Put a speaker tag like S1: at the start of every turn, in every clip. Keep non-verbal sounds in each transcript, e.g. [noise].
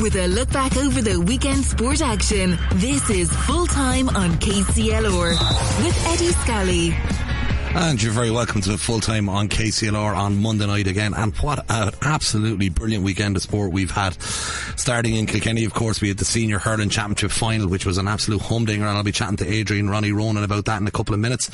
S1: with a look back over the weekend sport action. This is full time on KCLR with Eddie Scally.
S2: And you're very welcome to the full time on KCLR on Monday night again. And what an absolutely brilliant weekend of sport we've had. Starting in Kilkenny, of course, we had the Senior Hurling Championship final, which was an absolute humdinger. And I'll be chatting to Adrian Ronnie Ronan about that in a couple of minutes.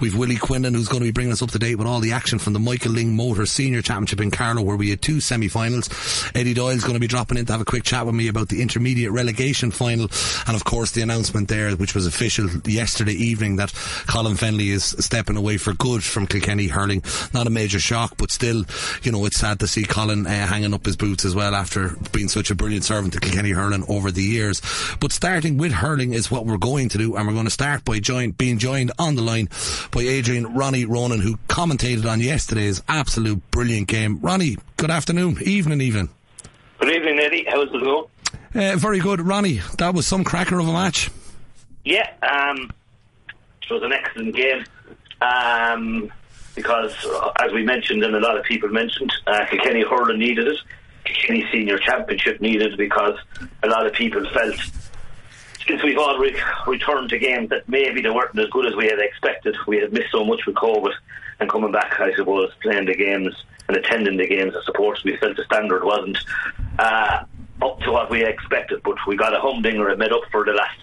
S2: We've Willie Quinlan, who's going to be bringing us up to date with all the action from the Michael Lyng Motor Senior Championship in Carlow, where we had two semi finals. Eddie Doyle's going to be dropping in to have a quick chat with me about the intermediate relegation final. And of course, the announcement there, which was official yesterday evening, that Colin Fennelly is stepping away for good from Kilkenny hurling. Not a major shock, but still, you know, it's sad to see Colin uh, hanging up his boots as well after being such a brilliant servant to Kilkenny hurling over the years. But starting with hurling is what we're going to do, and we're going to start by join, being joined on the line by Adrian Ronnie Ronan, who commentated on yesterday's absolute brilliant game. Ronnie, good afternoon, evening, even.
S3: Good evening, Eddie. How's it going?
S2: Uh, very good, Ronnie. That was some cracker of a match.
S3: Yeah, um, it was an excellent game um, because, as we mentioned and a lot of people mentioned, uh, Kilkenny Hurling needed it. Kilkenny Senior Championship needed it because a lot of people felt since we've all re- returned to games that maybe they weren't as good as we had expected. We had missed so much with COVID and coming back, I suppose, playing the games and attending the games as supporters, we felt the standard wasn't uh, up to what we expected. But we got a humdinger and made up for the last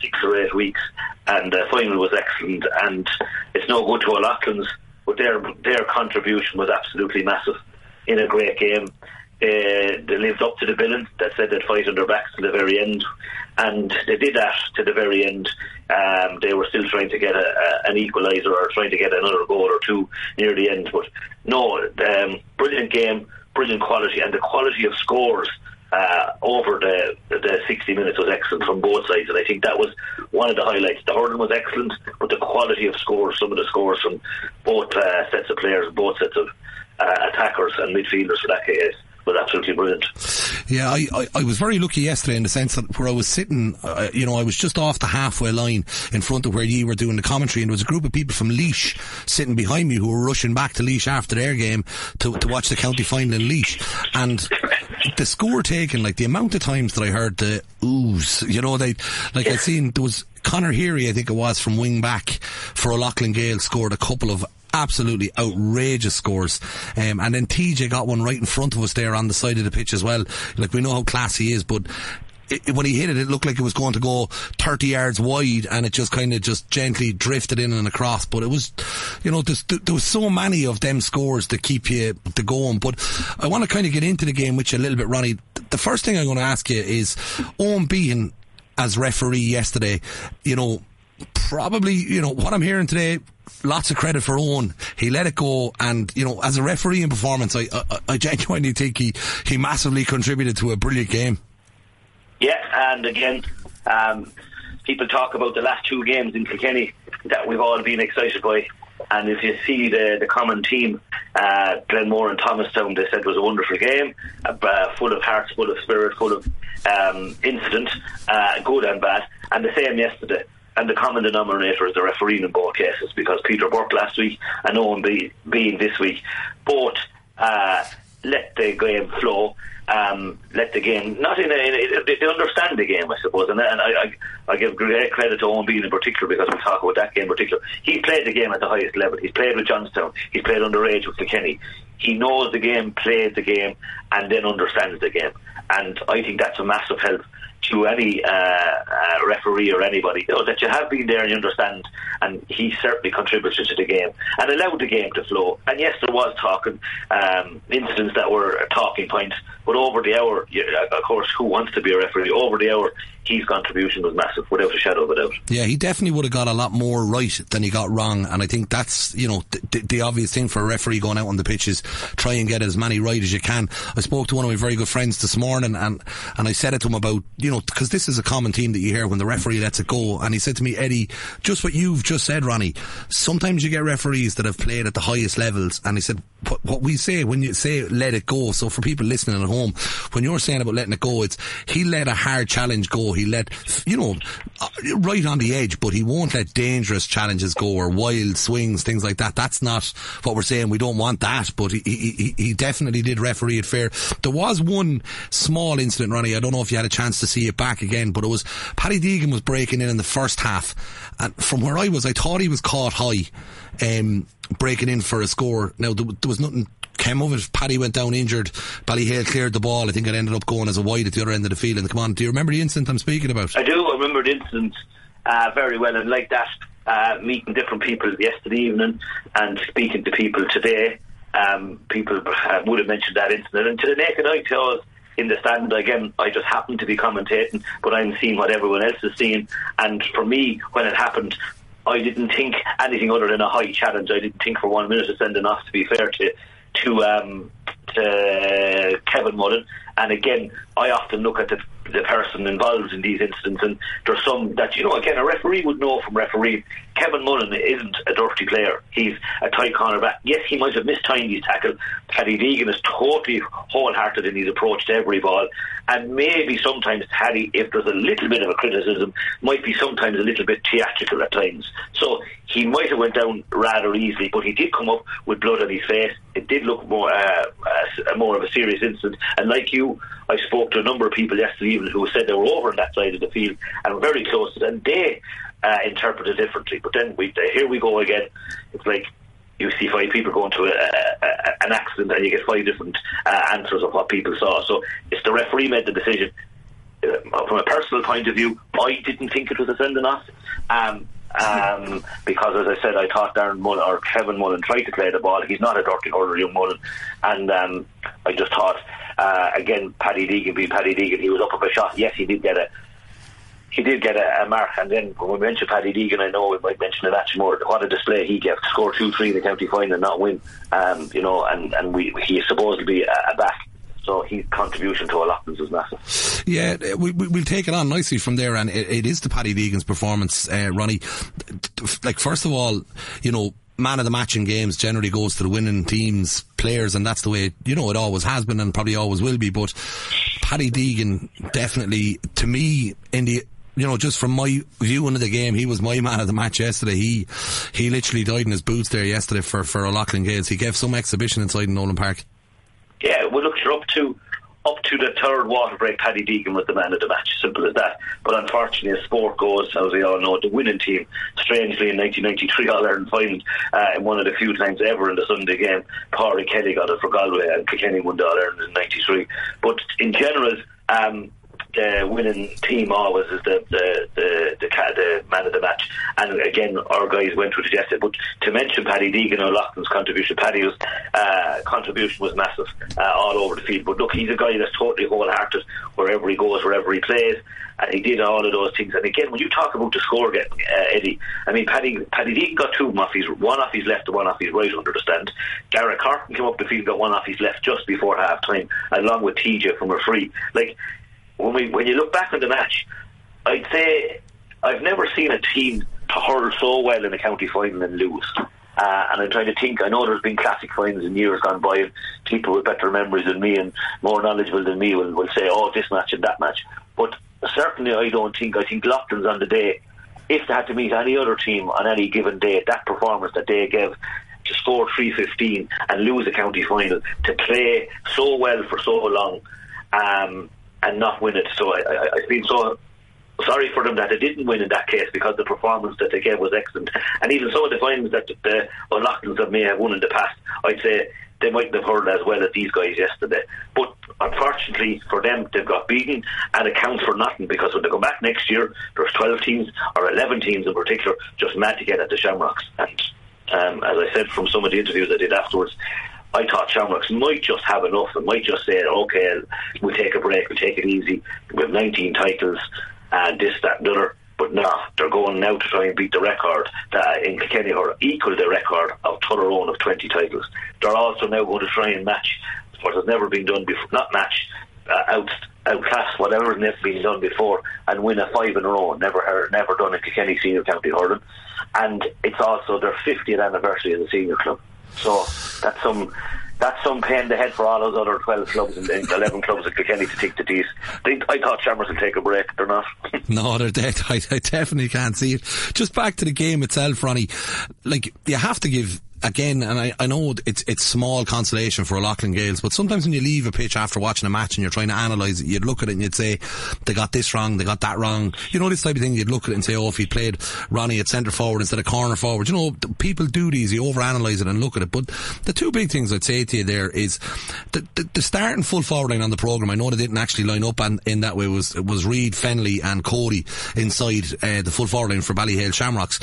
S3: six or eight weeks, and the final was excellent. And it's no good to O'Loughlin's, but their their contribution was absolutely massive in a great game. Uh, they lived up to the billing that said they'd fight on their backs to the very end, and they did that to the very end. Um, they were still trying to get a, a, an equaliser or trying to get another goal or two near the end, but no, um, brilliant game, brilliant quality, and the quality of scores uh, over the, the 60 minutes was excellent from both sides, and I think that was one of the highlights. The hurling was excellent, but the quality of scores, some of the scores from both uh, sets of players, both sets of uh, attackers and midfielders for that case was absolutely brilliant.
S2: Yeah, I, I, I, was very lucky yesterday in the sense that where I was sitting, uh, you know, I was just off the halfway line in front of where you were doing the commentary, and there was a group of people from Laois sitting behind me who were rushing back to Laois after their game to, to watch the county final in Laois. And the score taken, like the amount of times that I heard the oohs, you know, they, like I'd seen, there was Conor Heary, I think it was, from wing back for O'Loughlin Gale, scored a couple of absolutely outrageous scores. Um, and then TJ got one right in front of us there on the side of the pitch as well. Like we know how classy he is, but it, when he hit it, it looked like it was going to go 30 yards wide and it just kind of just gently drifted in and across. But it was, you know, there was so many of them scores to keep you to going. But I want to kind of get into the game with you a little bit, Ronnie. The first thing I'm going to ask you is Owen Beehan as referee yesterday, you know, probably, you know, what I'm hearing today, lots of credit for Owen. He let it go, and you know, as a referee in performance, I, I, I genuinely think he he massively contributed to a brilliant game.
S3: Yeah, and again, um, people talk about the last two games in Kilkenny that we've all been excited by. And if you see the the common team, uh, Glenmore and Thomastown, they said was a wonderful game, uh, full of hearts, full of spirit, full of um, incident, uh, good and bad. And the same yesterday and the common denominator is the refereeing in both cases because Peter Burke last week and Owen be, being this week both uh, let the game flow. Um, let the game not in, a, in a, they understand the game, I suppose, and, and I, I, I give great credit to Owen Beehan in particular because we talk about that game in particular. He played the game at the highest level. He's played with Johnstown. He's played underage with Kilkenny. He knows the game, played the game, and then understands the game. And I think that's a massive help to any uh, uh, referee or anybody you know, that you have been there and you understand. And he certainly contributed to the game and allowed the game to flow. And yes, there was talking um, incidents that were talking point, but over the hour, of course, who wants to be a referee? Over the hour, his contribution was massive, without a shadow of a doubt.
S2: Yeah, he definitely would have got a lot more right than he got wrong, and I think that's you know the, the obvious thing for a referee going out on the pitch is try and get as many right as you can. I spoke to one of my very good friends this morning, and and I said it to him about you know because this is a common theme that you hear when the referee lets it go. And he said to me, Eddie, just what you've just said, Ronnie. Sometimes you get referees that have played at the highest levels, and he said what we say when you say let it go. So for people listening at home, when you're saying about letting it go, it's he let a hard challenge go. He let you know uh, right on the edge, but he won't let dangerous challenges go or wild swings, things like that. That's not what we're saying. We don't want that, but he he, he definitely did referee it fair. There was one small incident, Ronnie. I don't know if you had a chance to see it back again, but it was Paddy Deegan was breaking in in the first half, and from where I was, I thought he was caught high. Um, breaking in for a score. Now there, there was nothing came it. Paddy went down injured. Ballyhale cleared the ball. I think it ended up going as a wide at the other end of the field. And come on, do you remember the incident I'm speaking about?
S3: I do. I remember the incident uh, very well, and like that, uh, meeting different people yesterday evening and speaking to people today. Um, people uh, would have mentioned that incident, and to the naked eye, to us in the stand again, I just happened to be commentating, but I'm seeing what everyone else is seeing. And for me, when it happened, I didn't think anything other than a high challenge. I didn't think for one minute of sending off. To be fair to to um, to Kevin Mullen, and again, I often look at the the person involved in these incidents, and there's some that you know. Again, a referee would know from refereeing. Kevin Mullen isn't a dirty player. He's a tight cornerback. Yes, he might have mistimed his tackle. Paddy Deegan is totally wholehearted in his approach to every ball, and maybe sometimes Paddy, if there's a little bit of a criticism, might be sometimes a little bit theatrical at times. So he might have went down rather easily, but he did come up with blood on his face. It did look more uh, uh, more of a serious incident, and like you, I spoke to a number of people yesterday evening who said they were over on that side of the field and were very close to and they uh, interpreted differently. But then we, here we go again. It's like you see five people going to a, a, an accident and you get five different uh, answers of what people saw. So it's the referee made the decision. Uh, from a personal point of view, I didn't think it was a sending off. Um, um, because as I said, I thought Darren Mullen or Kevin Mullen tried to play the ball. He's not a dirty hurler, young Mullen, and um, I just thought uh, again, Paddy Deegan being Paddy Deegan, he was up for a shot. Yes, he did get a he did get a, a, mark. And then when we mention Paddy Deegan, I know we might mention it actually more. What a display he gave! Score two, three in the county final and not win. Um, you know, and and we he is supposed to be a, a back. So his contribution to O'Loughlin's was massive.
S2: Yeah, we, we, will take it on nicely from there, and it, it is the Paddy Deegan's performance, uh, Ronnie. Like first of all, you know man of the match in games generally goes to the winning teams, players, and that's the way, you know, it always has been and probably always will be. But Paddy Deegan definitely, to me, in the, you know, just from my view into the game, he was my man of the match yesterday. He, he literally died in his boots there yesterday for, for O'Loughlin Gaels. He gave some exhibition inside in Nolan Park.
S3: Yeah, well, look, you're up to up to the third water break, Paddy Deegan was the man of the match. Simple as that. But unfortunately, as sport goes, as we all know, the winning team, strangely in 1993 [laughs] All Ireland final, uh, in one of the few times ever in the Sunday game, Pádraig Kelly got it for Galway and Kilkenny won the All Ireland in '93. But in general, um, the winning team always is the the, the the the man of the match. And again, our guys went with it yesterday. But to mention Paddy Deegan O'Loughlin's contribution, Paddy's uh, contribution was massive uh, all over the field. But look, he's a guy that's totally wholehearted wherever he goes, wherever he plays. And he did all of those things. And again, when you talk about the score, uh, Eddie, I mean, Paddy, Paddy Deegan got two off his, one off his left and one off his right under the stand. Garrett Carton came up the field, got one off his left just before half time, along with TJ from a free. Like, when we when you look back on the match, I'd say I've never seen a team to hurl so well in a county final and lose. Uh, and I'm trying to think. I know there's been classic finals in years gone by, and people with better memories than me and more knowledgeable than me will, will say, "Oh, this match and that match." But certainly, I don't think. I think Loughlin's on the day. If they had to meet any other team on any given day, that performance that they gave to score 315 and lose a county final, to play so well for so long, um, and not win it. So I, I, I so sorry for them that they didn't win in that case because the performance that they gave was excellent. And even some of the finals that the O'Loughlin's that may have won in the past, I'd say they mightn't have hurled as well as these guys yesterday. But unfortunately for them, they've got beaten and it counts for nothing because when they come back next year, there's 12 teams or 11 teams in particular just mad to get at the Shamrocks. And um, as I said from some of the interviews I did afterwards, I thought Shamrocks might just have enough and might just say, okay, we'll take a break, we'll take it easy. We have 19 titles and this, that, and other. But no, they're going now to try and beat the record that in Kilkenny or equal the record of Tullaroan of 20 titles. They're also now going to try and match what has never been done before, not match, uh, out outclass whatever has been done before and win a five in a row. Never heard, never done in Kilkenny Senior County Hurling. And it's also their 50th anniversary of the senior club. So that's some that's some pain in the head for all those other 12 clubs and 11 clubs in Kilkenny to take the teeth. They, I thought Shamrock would take a break. They're not. [laughs]
S2: no, they're dead. [laughs] I, I definitely can't see it. Just back to the game itself, Ronnie. Like, you have to give again, and I, I know it's it's small consolation for a Loughlin Gaels, but sometimes when you leave a pitch after watching a match and you're trying to analyse it, you'd look at it and you'd say, they got this wrong, they got that wrong. You know, this type of thing, you'd look at it and say, oh, if he played Ronnie at centre forward instead of corner forward, you know, people do these, you overanalyse it and look at it. But the two big things I'd say to you there is the, the, the starting full forward line on the programme, I know they didn't actually line up and in that way was, was Reid, Fennelly and Cody inside uh, the full forward line for Ballyhale Shamrocks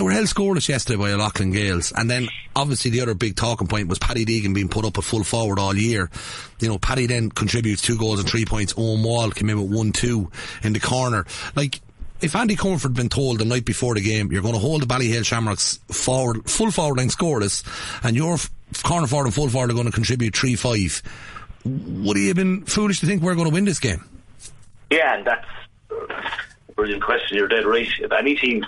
S2: they were held scoreless yesterday by the Loughlin Gaels. And then obviously the other big talking point was Paddy Deegan being put up at full forward all year. You know, Paddy then contributes two goals and three points. Owen Wall came in with one two in the corner. Like if Andy Comerford had been told the night before the game, you're going to hold the Ballyhale Shamrocks forward, full forward line scoreless, and your corner forward and full forward are going to contribute 3-5, would he have been foolish to think we're going to win this game?
S3: Yeah, and that's a brilliant question. You're dead right. If any team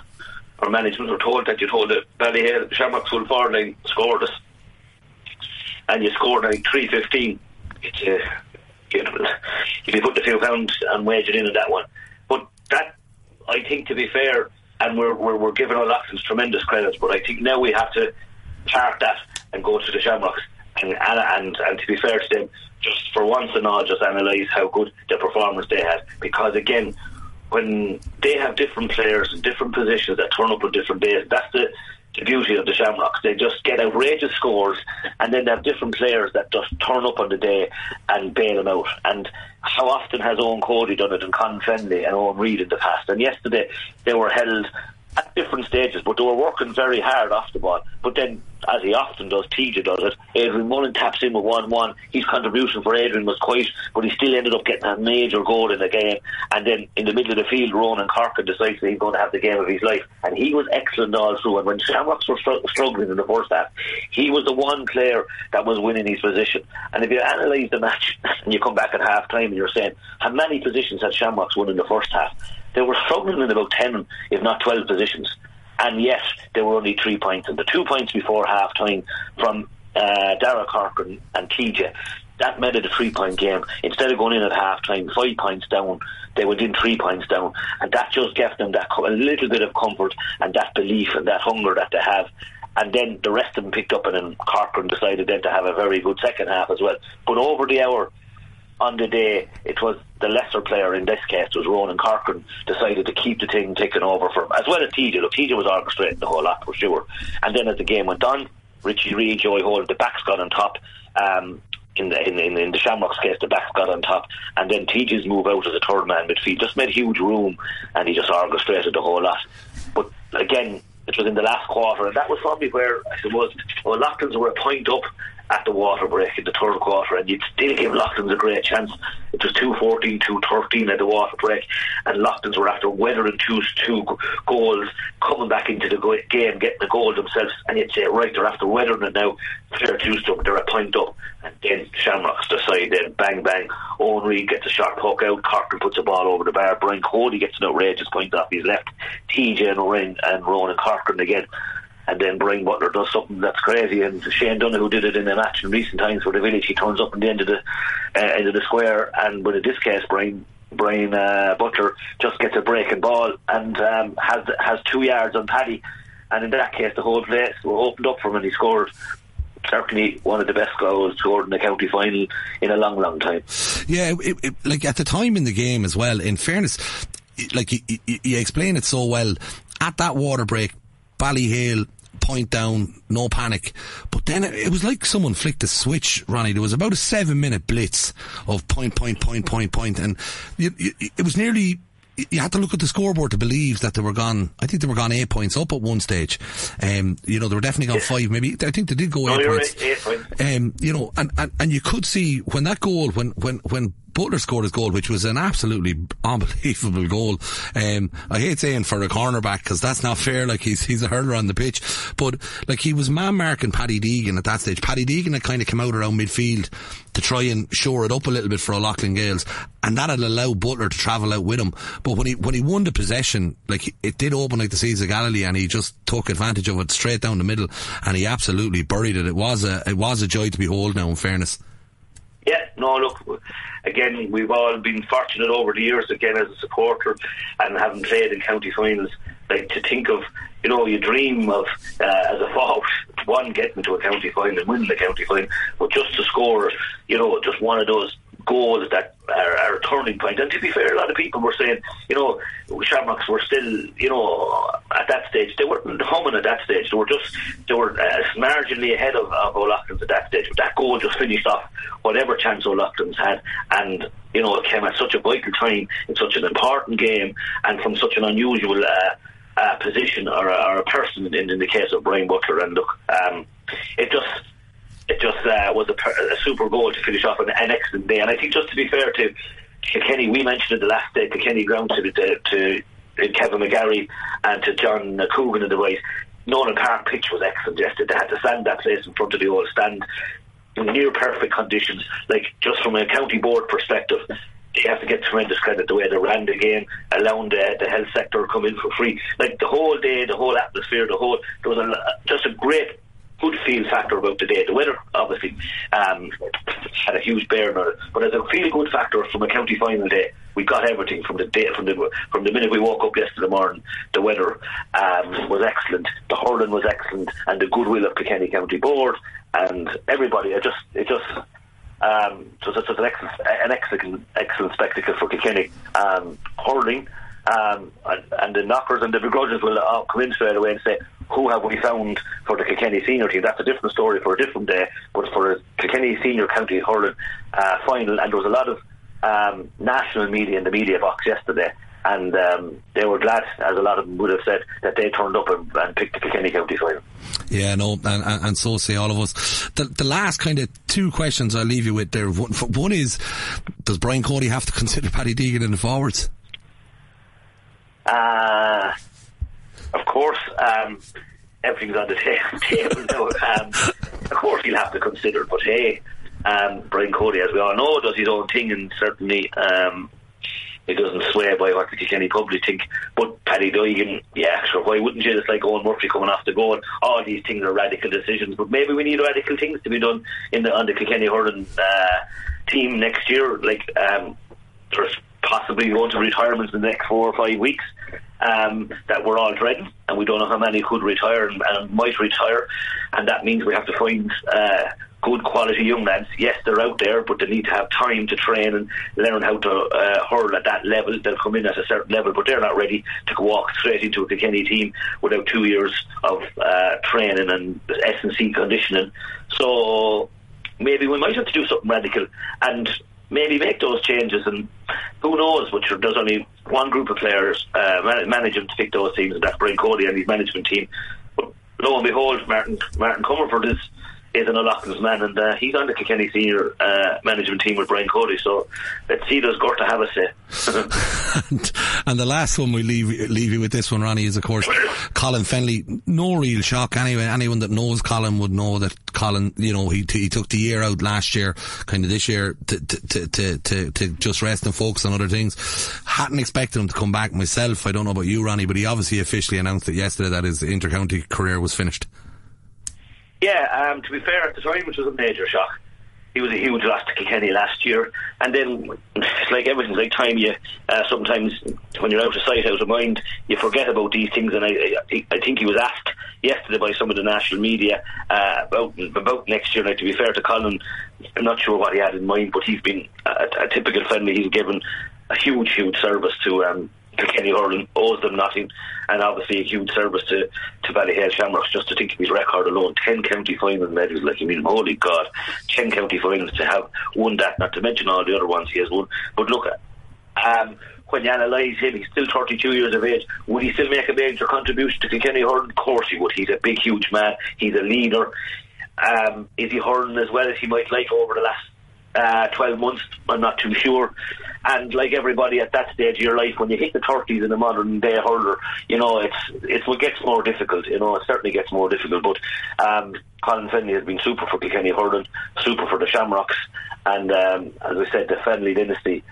S3: our management were told that you told the Ballyhale Shamrock full forward line scored us, and you scored like three fifteen. It's uh, you know, [laughs] if you put the few pounds and wage it in on that one. But that, I think, to be fair, and we're we're, we're giving our Loughlins tremendous credit, but I think now we have to chart that and go to the Shamrocks and and and, and to be fair to them, just for once and all, just analyse how good the performance they had because again when they have different players in different positions that turn up on different days. That's the, the beauty of the Shamrocks. They just get outrageous scores, and then they have different players that just turn up on the day and bail them out. And how often has Eoin Cody done it, and Con Fennelly and Eoin Reid in the past? And yesterday they were held at different stages, but they were working very hard off the ball. But then, as he often does, TJ does it. Adrian Mullen taps in with 1 1. His contribution for Adrian was quite, but he still ended up getting a major goal in the game. And then in the middle of the field, Ronan Corcoran decides that he's going to have the game of his life. And he was excellent all through. And when Shamrocks were str- struggling in the first half, he was the one player that was winning his position. And if you analyse the match [laughs] and you come back at half time and you're saying, how many positions had Shamrocks won in the first half? They were struggling in about 10, if not 12 positions. And yet, they were only three points. And the two points before half time from uh, Dara Corcoran and TJ, that made it a three point game. Instead of going in at half time, five points down, they went in three points down. And that just gave them that a little bit of comfort and that belief and that hunger that they have. And then the rest of them picked up, and then Corcoran decided then to have a very good second half as well. But over the hour, on the day, it was the lesser player in this case was Ronan Corcoran decided to keep the thing ticking over for him, as well as TJ. Look, TJ was orchestrating the whole lot for sure. And then as the game went on, Richie Reid, Joey Holden, the backs got on top. Um, in the in, in, in the Shamrocks case, the backs got on top, and then TJ's move out as a third man midfield just made huge room, and he just orchestrated the whole lot. But again, it was in the last quarter, and that was probably where I suppose well, Loughlin's were a point up at the water break in the third quarter, and you'd still give Loughlin's a great chance. It was 2-14, 2-13 at the water break, and Loughlin's were after weathering two, two goals, coming back into the game, getting the goal themselves, and you'd say, right, they're after weathering it now, fair them, they're a point up, and then Shamrocks decide then, bang, bang, Eoin Reid gets a sharp hook out, Corcoran puts a ball over the bar, Brian Cody gets an outrageous point off his left, TJ Ryan, and Ronan Corcoran again, and then Brian Butler does something that's crazy. And Shane Donoghue did it in a match in recent times for the village. He turns up in the end of the uh, end of the square, and in this case, Brian Brian uh, Butler just gets a breaking ball and um, has has two yards on Paddy. And in that case, the whole place was opened up for him, and he scored certainly one of the best goals scored in the county final in a long, long time.
S2: Yeah, it, it, like at the time in the game as well. In fairness, like you, you, you explain it so well. At that water break, Ballyhale point down, no panic. But then it, it, was like someone flicked a switch, Ronnie. There was about a seven minute blitz of point, point, point, point, point, and you, you, it was nearly. You had to look at the scoreboard to believe that they were gone. I think they were gone eight points up at one stage. Um, you know, they were definitely gone five. Maybe I think they did go
S3: no,
S2: eight
S3: points.
S2: Right, eight points. Um, you know, and, and, and you could see when that goal, when when when Butler scored his goal, which was an absolutely [laughs] unbelievable goal. Um, I hate saying for a cornerback because that's not fair. Like he's he's a hurler on the pitch, but like he was man marking Paddy Deegan at that stage. Paddy Deegan had kind of come out around midfield to try and shore it up a little bit for O'Loughlin Gaels, and that allowed Butler to travel out with him. But when he when he won the possession, like it did open like the seas of Galilee, and he just took advantage of it straight down the middle, and he absolutely buried it. It was a it was a joy to behold. Now, in fairness.
S3: No, look, again, we've all been fortunate over the years, again, as a supporter and having played in county finals, like to think of, you know, you dream of, uh, as a forward, one, getting to a county final and winning the county final, but just to score, you know, just one of those goals that are, are, a turning point. And to be fair, a lot of people were saying, you know, Shamrocks were still, you know, at that stage, they weren't humming at that stage. They were just, they were uh, marginally ahead of, of O'Loughlin's at that stage. But that goal just finished off whatever chance O'Loughlin's had. And, you know, it came at such a vital time in such an important game and from such an unusual uh, uh, position or, or, a person in, in, the case of Brian Butler. And look, um, it just it just uh, was a, a, super goal to finish off an, an, excellent day. And I think just to be fair to Kilkenny, we mentioned it the last day, Kilkenny ground to, to, to Kevin McGarry and to John Coogan and the boys. Nolan Park pitch was excellent yesterday. They had to stand that place in front of the old stand in near perfect conditions. Like just from a county board perspective, they have to get tremendous credit the way they ran the game, allowing the, the health sector to come in for free. Like the whole day, the whole atmosphere, the whole there was a, just a great good feel factor about the day. The weather obviously um, had a huge bearing on it, but as a feel good factor from a county final day, we got everything from the day from the from the minute we woke up yesterday morning. The weather um, was excellent, the hurling was excellent, and the goodwill of Kilkenny County Board and everybody. It just it just um, so an excellent, an excellent, excellent spectacle for Kilkenny. Um, hurling um, and, and, the knockers and the begrudges will uh, come in straight away and say, who have we found for the Kilkenny senior team? That's a different story for a different day. But for a Kilkenny senior county hurling uh, final, and there was a lot of um, national media in the media box yesterday. And um, they were glad, as a lot of them would have said, that they turned up and, and picked the Kilkenny County final.
S2: Yeah, no, and, and, and, so say all of us. The, the last kind of two questions I'll leave you with there. One, one is, does Brian Cody have to [laughs] consider Paddy Deegan in the forwards?
S3: Uh, of course, um, everything's on the [laughs] table now. Um, of course, he'll have to consider. But hey, um, Brian Cody, as we all know, does his own thing, and certainly um, he doesn't sway by what the Kilkenny public think. But Paddy Deegan, yeah, sure, why wouldn't you? It's like Eoin Murphy coming off the goal. All these things are radical decisions, but maybe we need radical things to be done in the on the Kilkenny hurling uh, team next year. Like um, there's possibly going to retirements in the next four or five weeks um, that we're all dreading, and we don't know how many could retire and, and might retire, and that means we have to find uh, good quality young lads. Yes, they're out there, but they need to have time to train and learn how to uh, hurl at that level. They'll come in at a certain level, but they're not ready to walk straight into a Kilkenny team without two years of uh, training and S and C conditioning. So maybe we might have to do something radical and maybe make those changes. And who knows? Sure, there's only one group of players uh, managing to pick those teams, and that's Brian Cody and his management team. But lo and behold, Martin Martin Comerford is is an O'Loughlin's man, and uh, he's on the Kilkenny senior uh, management team with Brian Cody. So let's see, does Gorta have a say?
S2: and, [laughs] and, the last one we leave leave you with this one, Ronnie, is of course Colin Fennelly. No real shock. Anyway, anyone that knows Colin would know that Colin, you know, he he took the year out last year, kind of this year to to to to, to just rest and focus on other things. Hadn't expected him to come back myself. I don't know about you, Ronnie, but he obviously officially announced it yesterday that his intercounty career was finished.
S3: Yeah, um, to be fair, at the time, which was a major shock. He was a huge loss to Kilkenny last year, and then it's like everything's like time. You uh, sometimes when you're out of sight, out of mind, you forget about these things. And I, I, I think he was asked yesterday by some of the national media uh, about about next year. Now, to be fair to Colin, I'm not sure what he had in mind, but he's been a, a typical friendly. He's given a huge, huge service to um, Kilkenny Hurling owes them nothing, and obviously a huge service to to Ballyhale Shamrocks. Just to think of his record alone, ten county final medals. Like I mean, holy God, ten county finals to have won that. Not to mention all the other ones he has won. But look, um, when you analyse him, he's still 32 years of age. Would he still make a major contribution to Kilkenny hurling? Of course he would. He's a big, huge man. He's a leader. Um, is he hurling as well as he might like over the last uh, 12 months. I'm not too sure. And like everybody at that stage of your life, when you hit the 30s in a modern day hurler, you know, it's it's what gets more difficult. You know, it certainly gets more difficult. But um, Colin Fennelly has been super for Kilkenny hurling, super for the Shamrocks, and um, as I said, the Fennelly dynasty,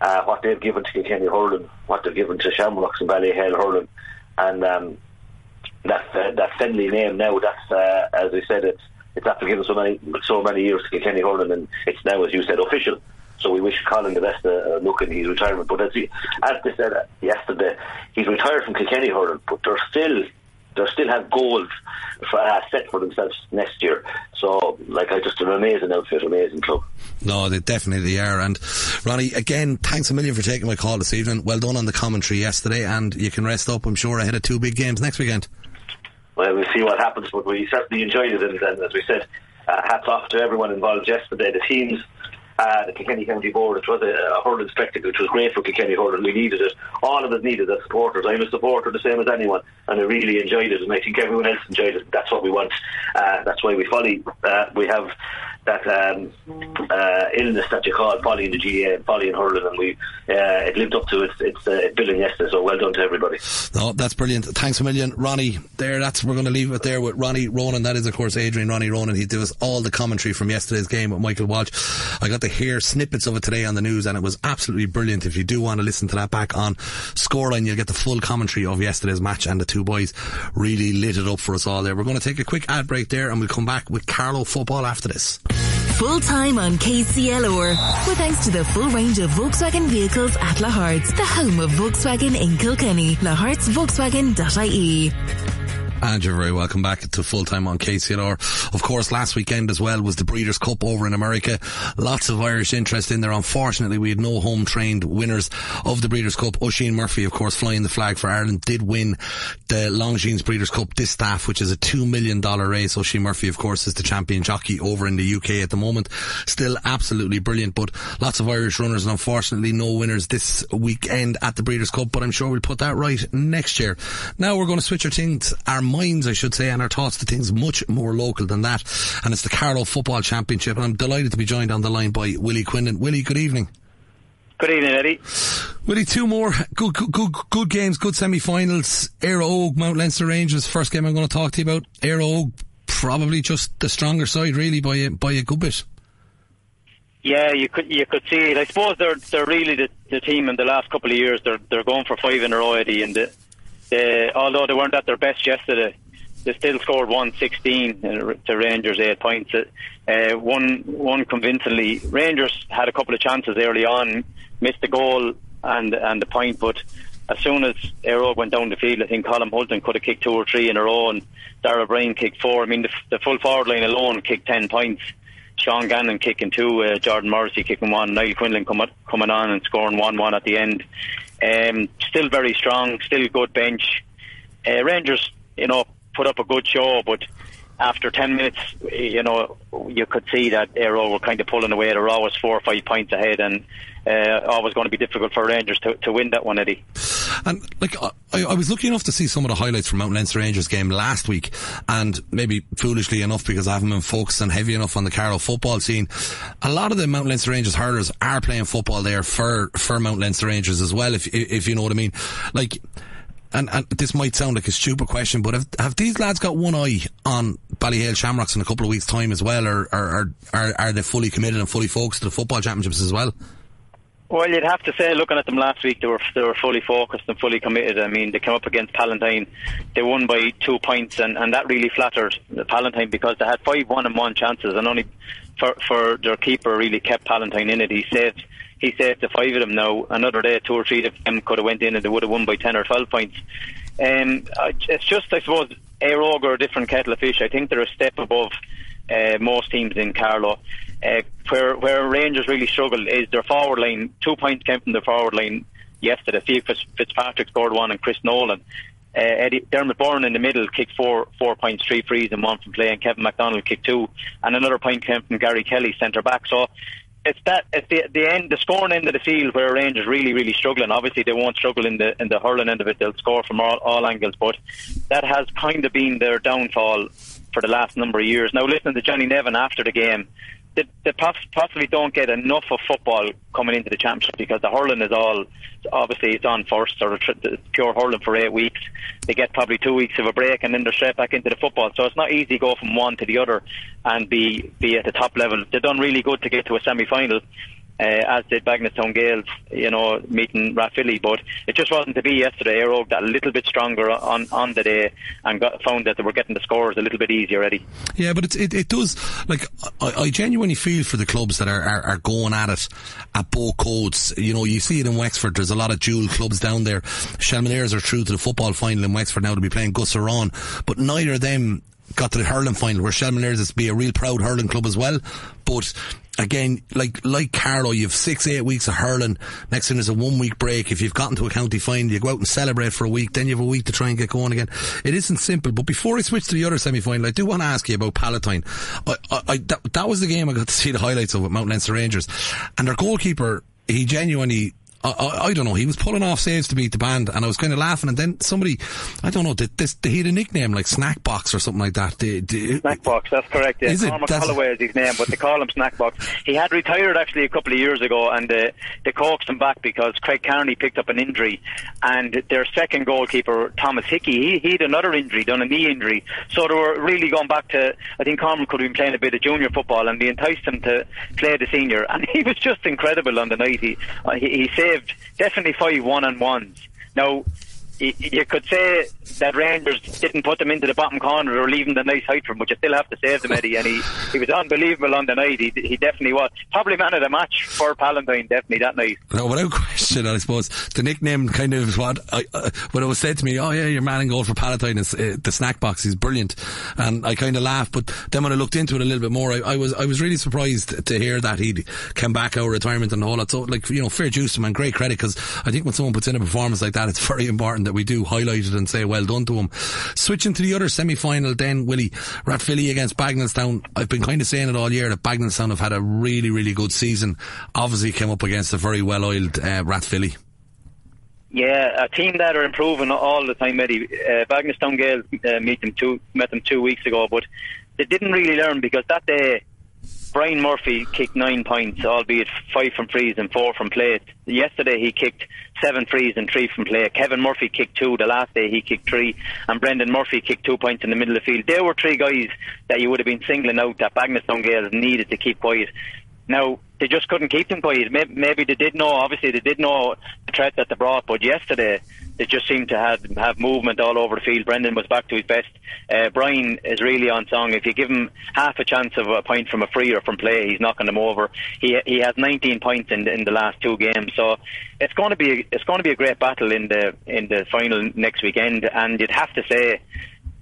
S3: uh, what they've given to Kilkenny hurling, what they've given to Shamrocks and Ballyhale hurling, and um, that uh, that Fennelly name now. That's uh, as I said, it's it's after giving so many so many years to Kenny hurling, and it's now, as you said, official. So we wish Colin the best uh, look in his retirement. But as, he, as they said uh, yesterday, he's retired from Kilkenny hurling, but they're still they still have goals for, uh, set for themselves next year. So, like, I just an amazing outfit, amazing club.
S2: No, they definitely are. And Ronnie, again, thanks a million for taking my call this evening. Well done on the commentary yesterday, and you can rest up, I'm sure, ahead of two big games next weekend.
S3: Well, we'll see what happens, but we certainly enjoyed it, and, and as we said, uh, hats off to everyone involved yesterday. The teams uh, the Kilkenny County Board. It was a, a hurling spectacle. It was great for Kilkenny hurling. We needed it. All of us needed it supporters. I'm a supporter the same as anyone, and I really enjoyed it, and I think everyone else enjoyed it. That's what we want. Uh, that's why we folly. Uh, we have that um, uh, illness that you call Polly in the and Polly in hurling, and we uh, it lived up to its its uh, billing yesterday. So well done to everybody.
S2: No, that's brilliant. Thanks a million, Ronnie. There, that's we're going to leave it there with Ronnie Ronan. That is, of course, Adrian Ronnie Ronan. He did us all the commentary from yesterday's game with Michael Walsh. I got to hear snippets of it today on the news, and it was absolutely brilliant. If you do want to listen to that back on Scoreline, you'll get the full commentary of yesterday's match, and the two boys really lit it up for us all there. We're going to take a quick ad break there, and we'll come back with Carlow football after this.
S1: Full time on KCLR. With thanks to the full range of Volkswagen vehicles at Lahart's, the home of Volkswagen in Kilkenny. Lahart'sVolkswagen.ie.
S2: And you're very welcome back to full time on KCLR. Of course, last weekend as well was the Breeders' Cup over in America. Lots of Irish interest in there. Unfortunately, we had no home trained winners of the Breeders' Cup. Oisin Murphy, of course, flying the flag for Ireland, did win the Longines Breeders' Cup Distaff, which is a $2 million race. Oisin Murphy, of course, is the champion jockey over in the UK at the moment. Still absolutely brilliant, but lots of Irish runners and unfortunately no winners this weekend at the Breeders' Cup, but I'm sure we'll put that right next year. Now we're going to switch our things, our minds, I should say, and our thoughts to things much more local than that. And it's the Carlow Football Championship. And I'm delighted to be joined on the line by Willie Quinlan. Willie, good evening.
S4: Good evening, Eddie.
S2: Willie, two more good, good, good, good games, good semi-finals. Óg, Mount Leinster Rangers. First game I'm going to talk to you about. Óg, probably just the stronger side, really, by a, by a good bit.
S4: Yeah, you could you could see it. I suppose they're they're really the, the team in the last couple of years. They're they're going for five in a row, Eddie, and the, the, although they weren't at their best yesterday, they still scored 116 to Rangers eight points. Uh, one one convincingly. Rangers had a couple of chances early on, missed the goal and and the point, but as soon as Óg went down the field, I think Colin Hulton could have kicked two or three in a row, and Dara Bryan kicked four. I mean, the, the full forward line alone kicked ten points. Sean Gannon kicking two, uh, Jordan Morrissey kicking one, Niall Quinlan coming coming on and scoring one one at the end. Um, still very strong, still good bench. Uh, Rangers, you know, put up a good show, but after 10 minutes, you know, you could see that Óg were kind of pulling away. They were always four or five points ahead, and uh, always going to be difficult for Rangers to, to win that one, Eddie.
S2: And like I, I was lucky enough to see some of the highlights from Mount Leinster Rangers game last week, and maybe foolishly enough because I haven't been focused and heavy enough on the Carlow football scene. A lot of the Mount Leinster Rangers hurlers are playing football there for for Mount Leinster Rangers as well, if if you know what I mean. Like and, and this might sound like a stupid question, but have, have these lads got one eye on Ballyhale Shamrocks in a couple of weeks' time as well, or, or, are, are they fully committed and fully focused to the football championships as well?
S4: Well, you'd have to say, looking at them last week, they were they were fully focused and fully committed. I mean, they came up against Palatine, they won by two points, and, and that really flattered Palatine because they had five one and one chances, and only for for their keeper really kept Palatine in it. He saved he saved the five of them. Now another day, two or three of them could have went in and they would have won by ten or twelve points. Um, it's just, I suppose, Óg are a different kettle of fish. I think they're a step above uh, most teams in Carlow. Uh, where where Rangers really struggle is their forward line. Two points came from their forward line yesterday. Steve Fitzpatrick scored one, and Chris Nolan. Uh, Eddie Dermot Byrne in the middle kicked four four points, three frees, and one from play, and Kevin MacDonald kicked two, and another point came from Gary Kelly, centre back. So it's that it's the the end the scoring end of the field where Rangers really really struggling. Obviously they won't struggle in the in the hurling end of it. They'll score from all, all angles, but that has kind of been their downfall for the last number of years. Now listening to Johnny Nevin after the game, they, they possibly don't get enough of football coming into the championship because the hurling is all obviously it's on first or the pure hurling for eight weeks. They get probably two weeks of a break and then they're straight back into the football. So it's not easy to go from one to the other and be be at the top level. They've done really good to get to a semi final uh, as did Bagenalstown Gaels, you know, meeting Rathvilly. But it just wasn't to be yesterday. Éire Óg got a little bit stronger on, on the day and got, found that they were getting the scores a little bit easier already.
S2: Yeah, but it, it does, like, I, I, genuinely feel for the clubs that are, are, are, going at it at both codes. You know, you see it in Wexford, there's a lot of dual clubs down there. Shelmaliers are through to the football final in Wexford now to be playing Gus but neither of them got to the hurling final where Shelmaliers is to be a real proud hurling club as well. But again, like like Carlow, you've six, eight weeks of hurling. Next thing there's a one week break. If you've gotten to a county final, you go out and celebrate for a week. Then you have a week to try and get going again. It isn't simple. But before I switch to the other semi final, I do want to ask you about Palatine. I, I, I that, that was the game I got to see the highlights of with Mount Leinster Rangers, and their goalkeeper. He genuinely I, I, I, don't know. He was pulling off saves to beat the band, and I was kind of laughing. And then somebody, I don't know, did this, he had a nickname like Snack Box or something like that. Did,
S4: did, Snack Box, that's correct. Yeah. Is it? Cormac Holloway is his name, but they call him Snack Box. He had retired actually a couple of years ago, and uh, they coaxed him back because Craig Carney picked up an injury, and their second goalkeeper Thomas Hickey, he, he had another injury, done a knee injury. So they were really going back to. I think Carmel could have been playing a bit of junior football, and they enticed him to play the senior, and [laughs] he was just incredible on the night. He uh, he, he saved definitely five one on ones. Now, you could say that Rangers didn't put them into the bottom corner or leaving the nice height from, but you still have to save them, Eddie. And he, he was unbelievable on the night. He, he definitely was. Probably man of the match for Palatine, definitely that night.
S2: No, without question, I suppose. The nickname kind of what, I, uh, when it was said to me, oh yeah, your man in goal for Palatine is uh, the snack box. He's brilliant. And I kind of laughed, but then when I looked into it a little bit more, I, I, was, I was really surprised to hear that he'd come back out of retirement and all that. So, like, you know, fair juice to him and great credit because I think when someone puts in a performance like that, it's [laughs] very important that we do highlight it and say well done to him. Switching to the other semi-final then, Willie, Rathvilly against Bagenalstown. I've been kind of saying it all year that Bagenalstown have had a really, really good season. Obviously came up against a very well-oiled uh, Rathvilly.
S4: Yeah, a team that are improving all the time, Eddie. Uh, Bagenalstown Gale uh, meet them two, met them two weeks ago, but they didn't really learn because that day Brian Murphy kicked nine points, albeit five from frees and four from play. Yesterday he kicked seven frees and three from play. Kevin Murphy kicked two. The last day he kicked three, and Brendan Murphy kicked two points in the middle of the field. There were three guys that you would have been singling out that Bagenalstown Gaels needed to keep quiet. Now they just couldn't keep them quiet. Maybe they did know. Obviously they did know the threat that they brought, but yesterday they just seemed to have have movement all over the field. Brendan was back to his best. Uh, Brian is really on song. If you give him half a chance of a point from a free or from play, he's knocking them over. He he has 19 points in the, in the last two games, so it's going to be it's going to be a great battle in the in the final next weekend. And you'd have to say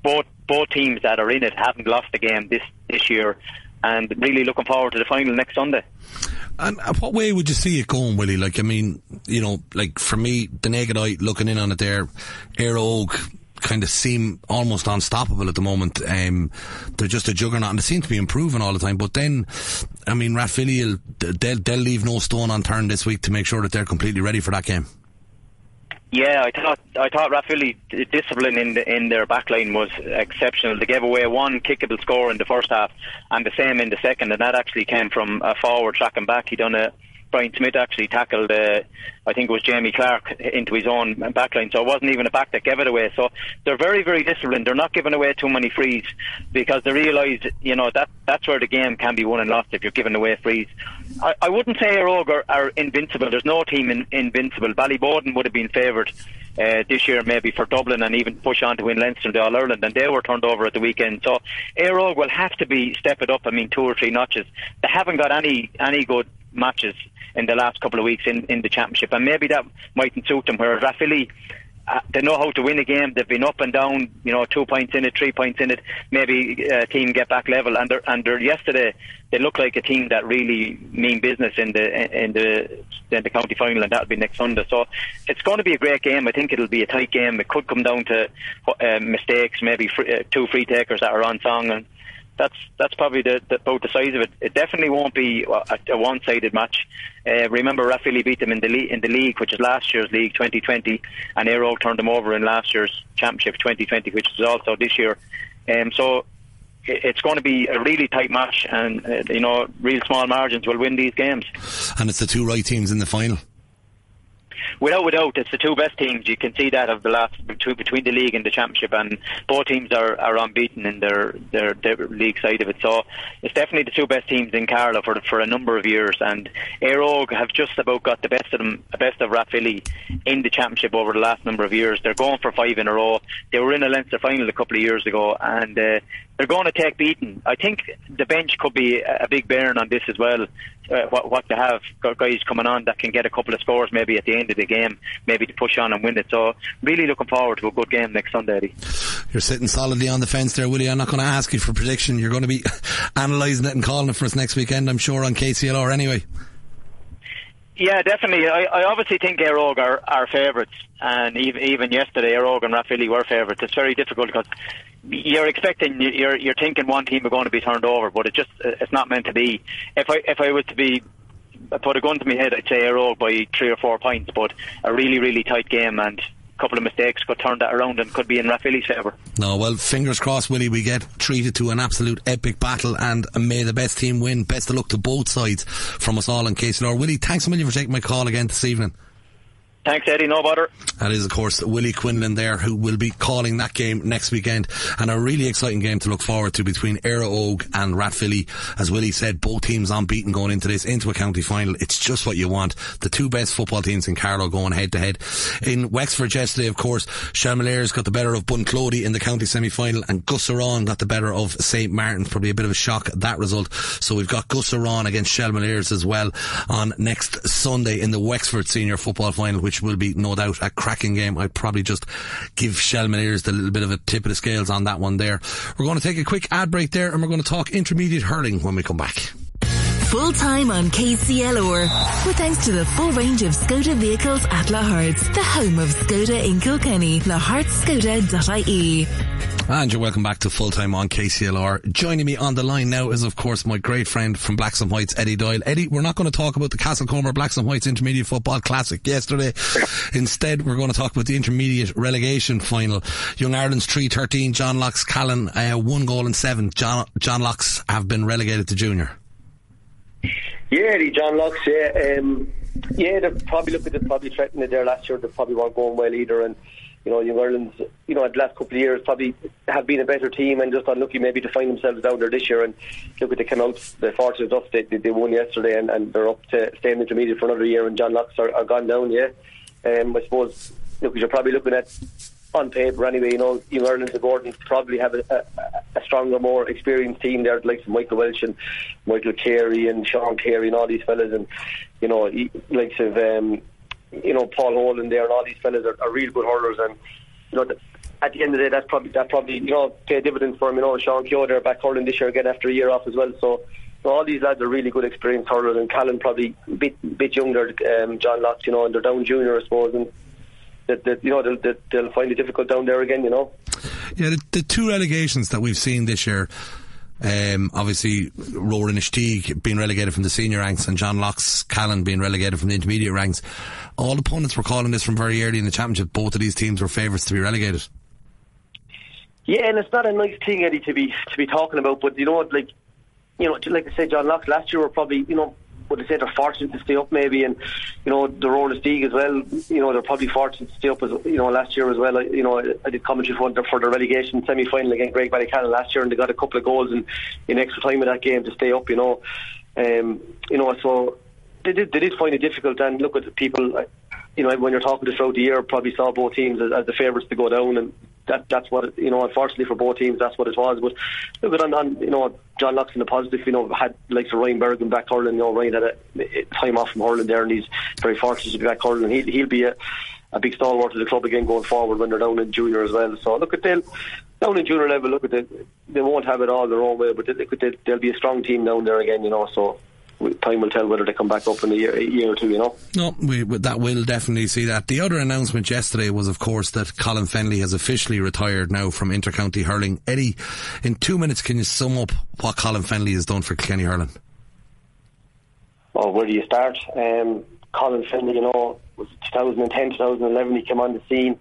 S4: both both teams that are in it haven't lost a game this this year and really looking forward to the final next Sunday.
S2: And what way would you see it going, Willie? Like, I mean, you know, like for me, the naked eye looking in on it there, Éire Óg kind of seem almost unstoppable at the moment. Um, they're just a juggernaut and they seem to be improving all the time. But then, I mean, Rathvilly, they'll, they'll leave no stone unturned this week to make sure that they're completely ready for that game.
S4: Yeah, I thought I thought Rathvilly discipline in the, in their backline was exceptional. They gave away one kickable score in the first half, and the same in the second, and that actually came from a forward tracking back. He done a Brian Smith actually tackled, uh, I think it was Jamie Clark into his own backline. So it wasn't even a back that gave it away. So they're very, very disciplined. They're not giving away too many frees because they realise, you know, that that's where the game can be won and lost if you're giving away frees. I, I wouldn't say Éire are, are invincible. There's no team in, invincible. Ballyboden would have been favoured uh, this year maybe for Dublin and even push on to win Leinster and All Ireland, and they were turned over at the weekend. So Éire Óg will have to be step it up. I mean, two or three notches. They haven't got any any good matches in the last couple of weeks in, in the championship, and maybe that mightn't suit them. Whereas Rathvilly, uh, they know how to win a game. They've been up and down, you know, two points in it, three points in it. Maybe a uh, team get back level. And they're, and they're yesterday, they look like a team that really mean business in the in the in the county final, and that'll be next Sunday. So it's going to be a great game. I think it'll be a tight game. It could come down to uh, mistakes, maybe free, uh, two free takers that are on song, and that's that's probably the, the, about the size of it. It definitely won't be a, a one-sided match. Uh, remember, Rathvilly beat them in the in the league, which is last year's league 2020, and Óg turned them over in last year's championship 2020, which is also this year. Um, so it's going to be a really tight match, and uh, you know, real small margins will win these games.
S2: And it's the two right teams in the final
S4: without without, it's the two best teams. You can see that of the last between, between the league and the championship, and both teams are, are unbeaten in their, their, their league side of it. So it's definitely the two best teams in Carlow for for a number of years. And Éire Óg have just about got the best of them, best of Rathvilly in the championship over the last number of years. They're going for five in a row. They were in a Leinster final a couple of years ago, and uh, they're going to take beating. I think the bench could be a big bearing on this as well. Uh, what, what to have guys coming on that can get a couple of scores maybe at the end of the game, maybe to push on and win it. So really looking forward to a good game next Sunday. Eddie.
S2: You're sitting solidly on the fence there, Willie. I'm not going to ask you for prediction. You're going to be [laughs] analysing it and calling it for us next weekend, I'm sure, on KCLR anyway.
S4: Yeah, definitely. I, I obviously think Éire Óg are, are favourites, and even even yesterday, Éire Óg and Rathvilly were favourites. It's very difficult because you're expecting you're you're thinking one team are going to be turned over, but it just it's not meant to be. If I if I was to be put a gun to my head, I'd say Éire Óg by three or four points, but a really really tight game and a couple of mistakes could turn that around and could be in Rathvilly's favour.
S2: No, well, fingers crossed, Willie, we get treated to an absolute epic battle and may the best team win. Best of luck to both sides from us all in KCLR. Willie, thanks a million for taking my call again this evening.
S4: Thanks, Eddie. No bother.
S2: That is, of course, Willie Quinlan there, who will be calling that game next weekend. And a really exciting game to look forward to between Éire Óg and Rathvilly. As Willie said, both teams unbeaten going into this, into a county final. It's just what you want. The two best football teams in Carlow going head to head. In Wexford yesterday, of course, Shelmaliers got the better of Bunclody in the county semi-final and Gusserane got the better of St. Martin's. Probably a bit of a shock, at that result. So we've got Gusserane against Shelmaliers as well on next Sunday in the Wexford senior football final, which which will be no doubt a cracking game. I'd probably just give Shelmaliers the little bit of a tip of the scales on that one there. We're going to take a quick ad break there and we're going to talk intermediate hurling when we come back.
S1: Full time on KCLR. With thanks to the full range of Skoda vehicles at Lahart's, the home of Skoda in Kilkenny, lahartskoda.ie.
S2: And you're welcome back to full time on KCLR. Joining me on the line now is, of course, my great friend from Blacks and Whites, Eddie Doyle. Eddie, we're not going to talk about the Castlecomer and Whites Intermediate Football Classic yesterday. Instead, we're going to talk about the intermediate relegation final. Young Ireland's 313, John Lockes Callan, uh, one goal and seven. John, John Lockes have been relegated to junior.
S5: Yeah, John Lockes, yeah. Um, yeah, they probably look at probably threatened it there last year. They probably weren't going well either. And you know, Young Ireland's, you know, the last couple of years probably have been a better team and just unlucky maybe to find themselves down there this year. And look at they came out, they're fortunate enough, they, they, won yesterday and, and they're up to stay in the intermediate for another year and John Lockes are, are gone down, yeah. Um, I suppose, look, you're probably looking at, on paper anyway, you know, Young Ireland and Gowran probably have a, a, a stronger, more experienced team there, like Michael Welch and Michael Carey and Sean Carey and all these fellas. And, you know, likes of, um, you know, Paul Holland there and all these fellas are, are real good hurlers. And, you know, at the end of the day, that's probably, that probably, you know, pay dividends for him, you know, Sean Keogh there back hurling this year again after a year off as well, so, all these lads are really good experienced hurlers. And Callan probably bit, bit younger, um, John Lockes, you know, and they're down junior, I suppose, and that, that you know they'll, they'll find it difficult down there again. You know.
S2: Yeah, the, the two relegations that we've seen this year. Um, obviously, Rower-Inistioge being relegated from the senior ranks and John Lockes Callan being relegated from the intermediate ranks. All opponents were calling this from very early in the championship. Both of these teams were favourites to be relegated.
S5: Yeah, and it's not a nice thing, Eddie, to be to be talking about. But you know, what, like you know, like I said, John Lockes last year were probably you know would they say they're fortunate to stay up maybe? And you know the Rowan League as well you know they're probably fortunate to stay up as you know last year as well. You know I did commentary for, for the relegation semi-final against Graigue-Ballycallan last year and they got a couple of goals in, in extra time in that game to stay up you know. Um, you know so they did they did find it difficult and look at the people you know when you're talking to throughout the year probably saw both teams as, as the favourites to go down and that that's what it, you know. Unfortunately for both teams, that's what it was. But at on, on you know John Lockes in the positive. You know had like Ryan Bergen back hurling. You know Ryan had a, time off from hurling there, and he's very fortunate to be back hurling. He, he'll be a, a big stalwart of the club again going forward when they're down in junior as well. So look at them down in junior level. Look at the, they won't have it all their own way, but they, they, they'll be a strong team down there again. You know so time will tell whether they come back up in a year, a year or two, you know.
S2: No, we, that will definitely see that. The other announcement yesterday was, of course, that Colin Fennelly has officially retired now from intercounty hurling. Eddie, in two minutes, can you sum up what Colin Fennelly has done for Kilkenny hurling?
S5: Well, where do you start? Um, Colin Fennelly, you know, was 2010, 2011, he came on the scene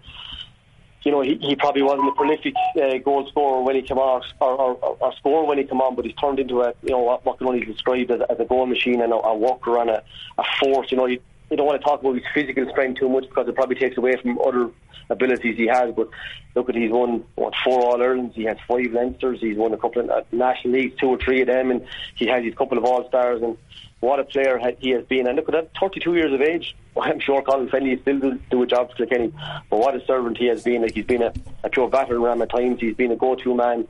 S5: you know, he, he probably wasn't a prolific uh, goal scorer when he came out, or, or, or or scorer when he came on, but he's turned into a, you know, what, what can only be described as, as a goal machine and a, a worker and a, a force. You know, you, you don't want to talk about his physical strength too much because it probably takes away from other abilities he has. But look at he's won what four All Irelands, he has five Leinsters, he's won a couple of uh, national leagues, two or three of them, and he has his couple of All Stars. And what a player he has been. And look at that, 32 years of age. [laughs] I'm sure Colin Fennelly still do, do a job for Kilkenny, but what a servant he has been. Like he's been a, a true battering ram at times. He's been a go-to man.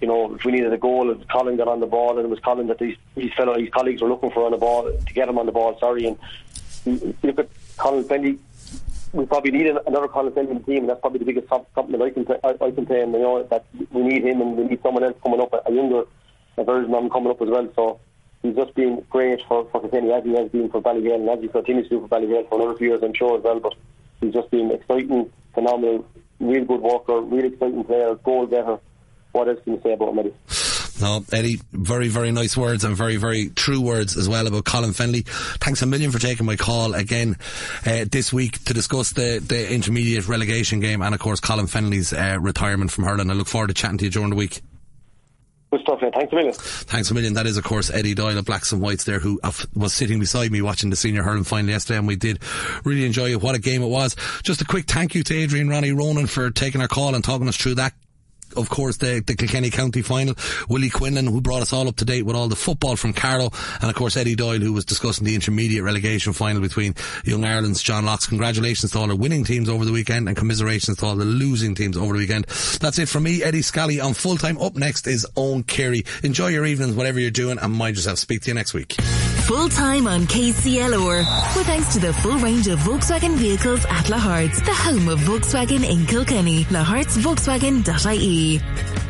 S5: You know, if we needed a goal, if Colin got on the ball, and it was Colin that these, his fellow, his colleagues were looking for on the ball to get him on the ball. Sorry, and look at Colin Fennelly we probably need another in the team, that's probably the biggest compliment I can I, I can say. And you know that we need him, and we need someone else coming up, a younger a version of him coming up as well. So he's just been great for, for Kilkenny as he has been for Ballyhale and as he continues to do for Ballyhale for another few years I'm sure as well but he's just been exciting, phenomenal, real good worker, real exciting player, goal getter. What else can you say about him, Eddie?
S2: No, Eddie, very, very nice words and very, very true words as well about Colin Fennelly. Thanks a million for taking my call again uh, this week to discuss the, the intermediate relegation game and, of course, Colin Fennelly's uh, retirement from hurling. I look forward to chatting to you during the week.
S5: Good stuff, yeah. Thanks a million.
S2: Thanks a million. That is, of course, Eddie Doyle of Blacks and Whites there, who was sitting beside me watching the senior hurling final yesterday, and we did really enjoy it. What a game it was. Just a quick thank you to Adrian Ronnie Ronan for taking our call and talking us through that of course, the, the Kilkenny County final. Willie Quinlan, who brought us all up to date with all the football from Carlow. And of course, Eddie Doyle, who was discussing the intermediate relegation final between Young Ireland's John Lockes. Congratulations to all the winning teams over the weekend and commiserations to all the losing teams over the weekend. That's it from me, Eddie Scally, on full time. Up next is Owen Carey. Enjoy your evenings, whatever you're doing, and mind yourself. Speak to you next week.
S1: Full time on KCLR. With thanks to the full range of Volkswagen vehicles at Lahart's, the home of Volkswagen in Kilkenny. Lahart's Volkswagen.ie.